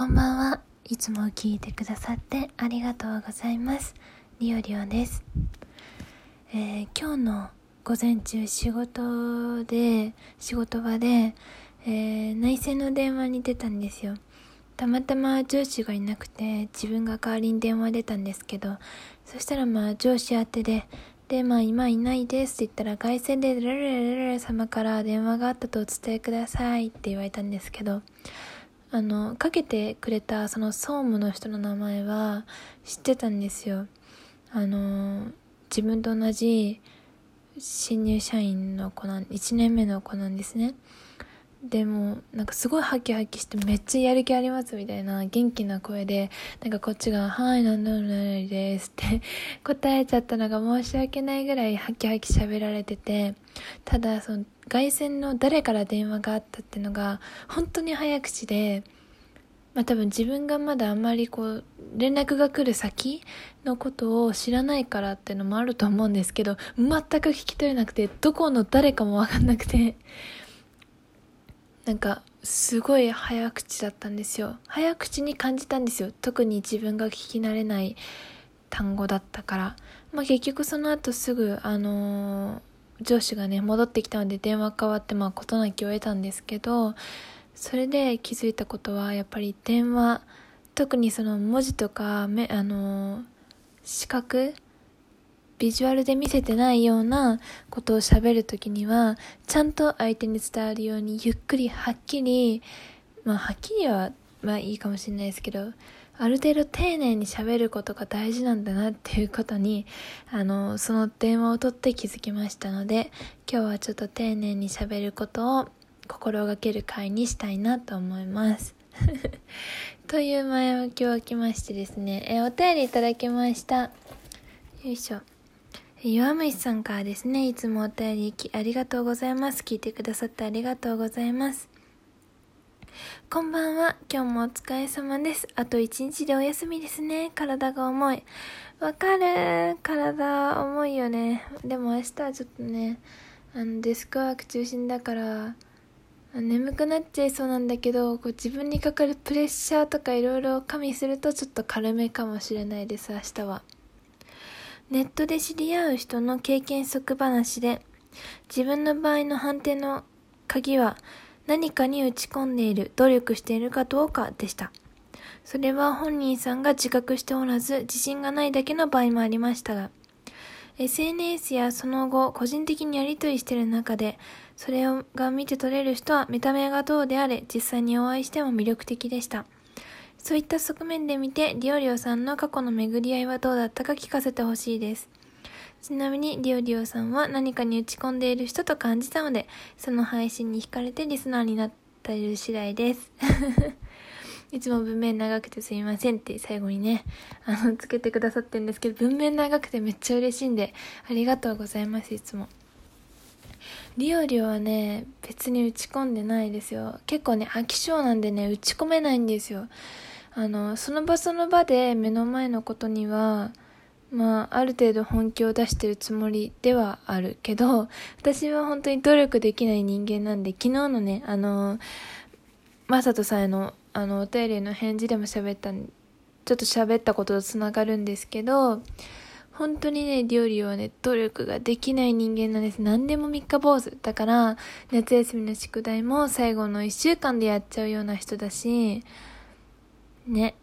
こんばんは。いつも聞いてくださってありがとうございます。リオリオです。えー今日の午前中仕事で、仕事場で、えー内線の電話に出たんですよ。たまたま上司がいなくて自分が代わりに電話出たんですけど、そしたらまあ上司宛てで、で、まあ今いないですって言ったら外線でルルルルル様から電話があったとお伝えくださいって言われたんですけど、あの、かけてくれたその総務の人の名前は知ってたんですよ。あの、自分と同じ新入社員の子なん、1年目の子なんですね。でも、なんかすごいハキハキしてめっちゃやる気ありますみたいな元気な声で、なんかこっちが、はい、なんだろうないですって 答えちゃったのが申し訳ないぐらいハキハキ喋られてて、ただその外線の誰から電話があったっていうのが本当に早口で、まあ多分自分がまだあんまりこう連絡が来る先のことを知らないからっていうのもあると思うんですけど、全く聞き取れなくて、どこの誰かもわかんなくて、なんかすごい早口だったんですよ。早口に感じたんですよ。特に自分が聞き慣れない単語だったから。まあ結局その後すぐ、あのー上司がね、戻ってきたので電話変わって、まあ事なきを得たんですけど、それで気づいたことは、やっぱり電話、特にその文字とか、め、あのー視覚ビジュアルで見せてないようなことを喋るときには、ちゃんと相手に伝わるように、ゆっくり、はっきり、まあ、はっきりは、まあいいかもしれないですけど、ある程度丁寧に喋ることが大事なんだなっていうことに、あの、その電話を取って気づきましたので、今日はちょっと丁寧に喋ることを心がける回にしたいなと思います。という前置きを置きましてですね、えお便りいただきました。よいしょ。えー弱虫さんからですね、いつもお便りありがとうございます。聞いてくださってありがとうございます。こんばんは。今日もお疲れ様です。あと一日でお休みですね。体が重い。わかる。体重いよね。でも明日はちょっとね、あの、デスクワーク中心だから、眠くなっちゃいそうなんだけど、こう自分にかかるプレッシャーとかいろいろ加味するとちょっと軽めかもしれないです、明日は。ネットで知り合う人の経験則話で、自分の場合の判定の鍵は何かに打ち込んでいる、努力しているかどうかでした。それは本人さんが自覚しておらず、自信がないだけの場合もありましたが、SNS やその後、個人的にやりとりしている中で、それが見て取れる人は見た目がどうであれ、実際にお会いしても魅力的でした。そういった側面で見て、リオリオさんの過去の巡り合いはどうだったか聞かせてほしいです。ちなみに、リオリオさんは何かに打ち込んでいる人と感じたので、その配信に惹かれてリスナーになっている次第です。いつも文面長くてすいませんって最後にね、あの、つけてくださってるんですけど、文面長くてめっちゃ嬉しいんで、ありがとうございます、いつも。リオリオはね、別に打ち込んでないですよ。結構ね、飽き性なんでね、打ち込めないんですよ。あの、その場その場で目の前のことには、まあ、ある程度本気を出してるつもりではあるけど、私は本当に努力できない人間なんで、昨日のね、あの、まさとさんへの、あの、お便りの返事でも喋った、ちょっと喋ったこととつながるんですけど、本当にね、料理はね、努力ができない人間なんです。何でも三日坊主。だから、夏休みの宿題も最後の一週間でやっちゃうような人だし、ね、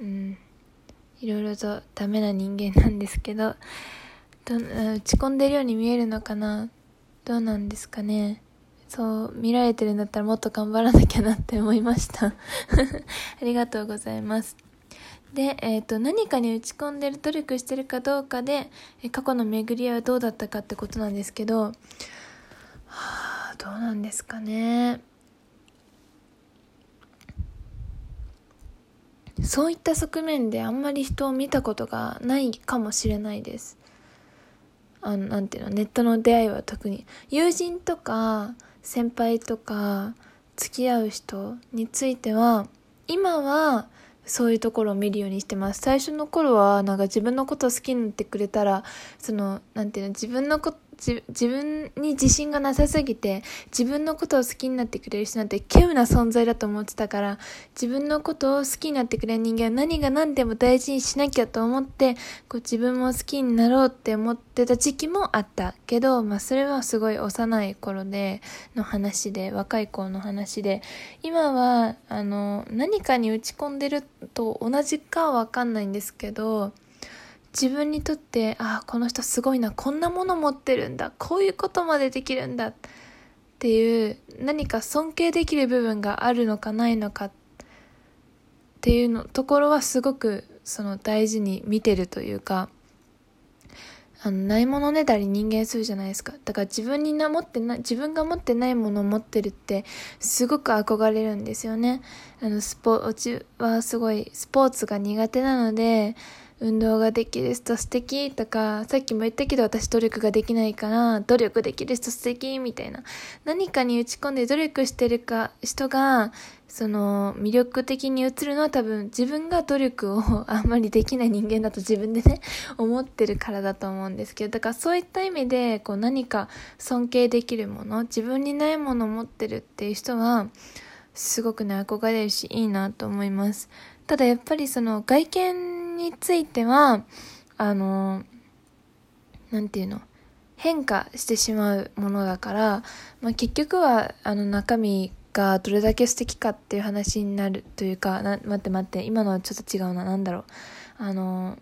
うん、いろいろとダメな人間なんですけど、ど打ち込んでるように見えるのかな？どうなんですかね？そう、見られてるんだったらもっと頑張らなきゃなって思いました。ありがとうございます。で、えっ、と、何かに打ち込んでる、努力してるかどうかで、過去の巡り合いはどうだったかってことなんですけど、はあ、どうなんですかね。そういった側面であんまり人を見たことがないかもしれないです。あの、なんていうの、ネットの出会いは特に。友人とか、先輩とか、付き合う人については、今は、そういうところを見るようにしてます。最初の頃は、なんか自分のこと好きになってくれたら、その、なんていうの、自分のこ、自分に自信がなさすぎて、自分のことを好きになってくれる人なんて稀有な存在だと思ってたから、自分のことを好きになってくれる人間は何が何でも大事にしなきゃと思って、こう自分も好きになろうって思ってた時期もあった。けど、まあそれはすごい幼い頃での話で、若い子の話で、今は、あの、何かに打ち込んでると同じかはわかんないんですけど、自分にとってああこの人すごいなこんなもの持ってるんだこういうことまでできるんだっていう何か尊敬できる部分があるのかないのかっていうのところはすごくその大事に見てるというかあのないものねだり人間するじゃないですか。だから自分にな持ってな自分が持ってないものを持ってるってすごく憧れるんですよね。あのスポーツはすごいスポーツが苦手なので運動ができる人素敵とか、さっきも言ったけど私努力ができないから、努力できる人素敵みたいな。何かに打ち込んで努力してるか、人が、その、魅力的に映るのは多分自分が努力を あんまりできない人間だと自分でね、思ってるからだと思うんですけど、だからそういった意味で、こう何か尊敬できるもの、自分にないものを持ってるっていう人は、すごくね、憧れるし、いいなと思います。ただやっぱりその外見については、あの、なんていうの、変化してしまうものだから、まあ、結局は、あの中身がどれだけ素敵かっていう話になるというか、な待って待って、今のはちょっと違うな、なんだろう。あの、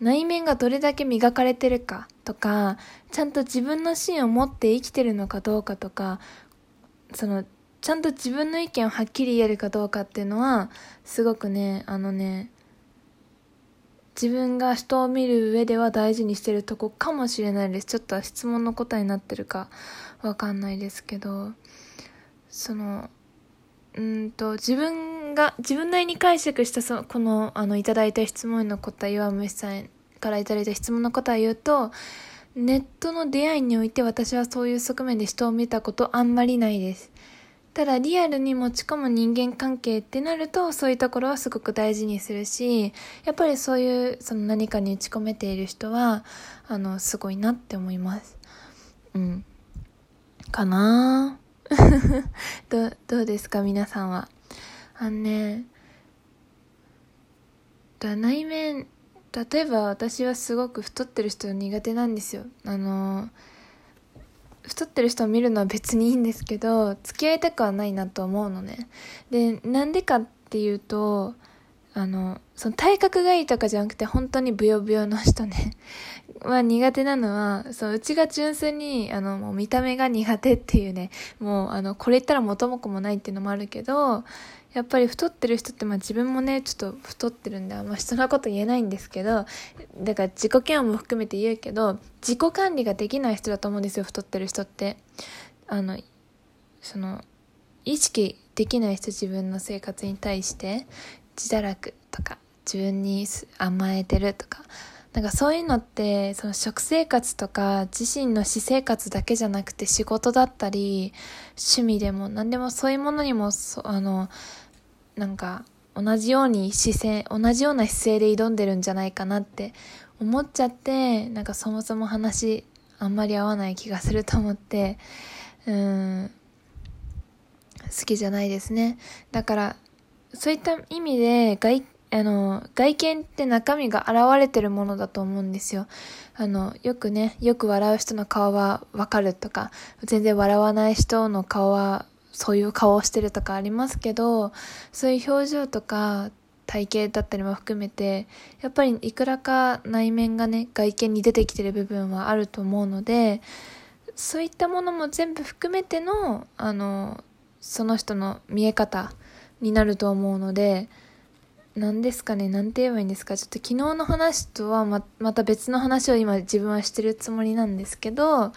内面がどれだけ磨かれてるかとか、ちゃんと自分の芯を持って生きてるのかどうかとか、その、ちゃんと自分の意見をはっきり言えるかどうかっていうのは、すごくね、あのね、自分が人を見る上では大事にしてるとこかもしれないです。ちょっと質問の答えになってるかわかんないですけど、その、うんと、自分が、自分なりに解釈したそ、この、あの、いただいた質問の答え、岩虫さんからいただいた質問の答えを言うと、ネットの出会いにおいて私はそういう側面で人を見たことあんまりないです。ただリアルに持ち込む人間関係ってなるとそういうところはすごく大事にするしやっぱりそういうその何かに打ち込めている人はあのすごいなって思います。うん。かな？どどうですか？皆さんは。あのねだ内面例えば私はすごく太ってる人苦手なんですよ。あの太ってる人を見るのは別にいいんですけど付き合いたくはないなと思うのね。でなんでかっていうとあのその体格がいいとかじゃなくて本当にブヨブヨの人ね。は苦手なのはそううちが純粋にあのもう見た目が苦手っていうねもうあのこれ言ったら元も子もないっていうのもあるけどやっぱり太ってる人ってまあ自分もねちょっと太ってるんであんま人のこと言えないんですけどだから自己嫌悪も含めて言うけど自己管理ができない人だと思うんですよ太ってる人って。あのその意識できない人自分の生活に対して。自堕落とか自分に甘えてるとか。なんかそういうのってその食生活とか自身の私生活だけじゃなくて仕事だったり趣味でも何でもそういうものにもあのなんか同じように姿勢同じような姿勢で挑んでるんじゃないかなって思っちゃってなんかそもそも話あんまり合わない気がすると思ってうん好きじゃないですね。だからそういった意味で外あの、外見って中身が現れてるものだと思うんですよ。あの、よくね、よく笑う人の顔はわかるとか、全然笑わない人の顔はそういう顔をしてるとかありますけど、そういう表情とか体型だったりも含めて、やっぱりいくらか内面がね、外見に出てきてる部分はあると思うので、そういったものも全部含めての、あの、その人の見え方になると思うので、何ですかね何て言えばいいんですかちょっと昨日の話とはままた別の話を今自分はしてるつもりなんですけど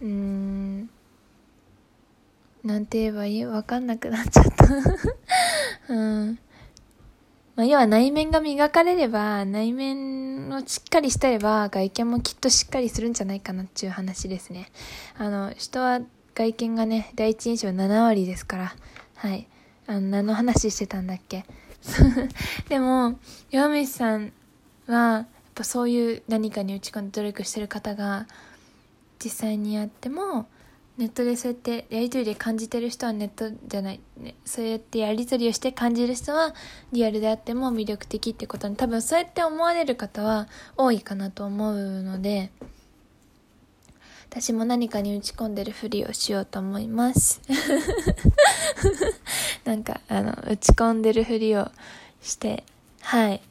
うん何て言えばいい？わかんなくなっちゃった うんまあ、要は内面が磨かれれば、内面をしっかりしてれば、外見もきっとしっかりするんじゃないかなっていう話ですね。あの、人は外見がね、第一印象7割ですから。はい。あの、何の話してたんだっけ？でも、弱虫さんは、やっぱそういう何かに打ち込んで努力してる方が実際にやってもネットでそうやってやり取りで感じてる人はネットじゃない、ね、そうやってやり取りをして感じる人はリアルであっても魅力的ってことに多分そうやって思われる方は多いかなと思うので私も何かに打ち込んでるふりをしようと思います。なんかあの打ち込んでるふりをしてはい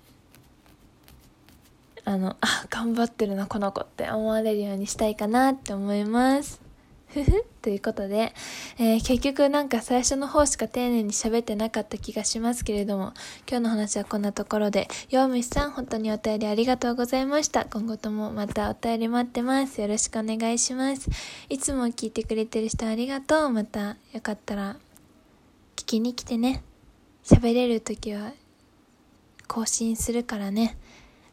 あのあ頑張ってるなこの子って思われるようにしたいかなって思いますふふということで、えー、結局なんか最初の方しか丁寧に喋ってなかった気がしますけれども、今日の話はこんなところで、ヨウムシさん本当にお便りありがとうございました。今後ともまたお便り待ってます。よろしくお願いします。いつも聞いてくれてる人ありがとう。またよかったら聞きに来てね。喋れる時は更新するからね。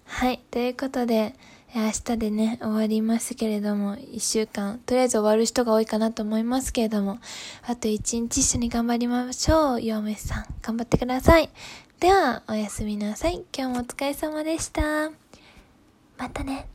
はい。ということで、明日でね、終わりますけれども、一週間、とりあえず終わる人が多いかなと思いますけれども、あと一日一緒に頑張りましょう。ヨウメさん、頑張ってください。では、おやすみなさい。今日もお疲れ様でした。またね。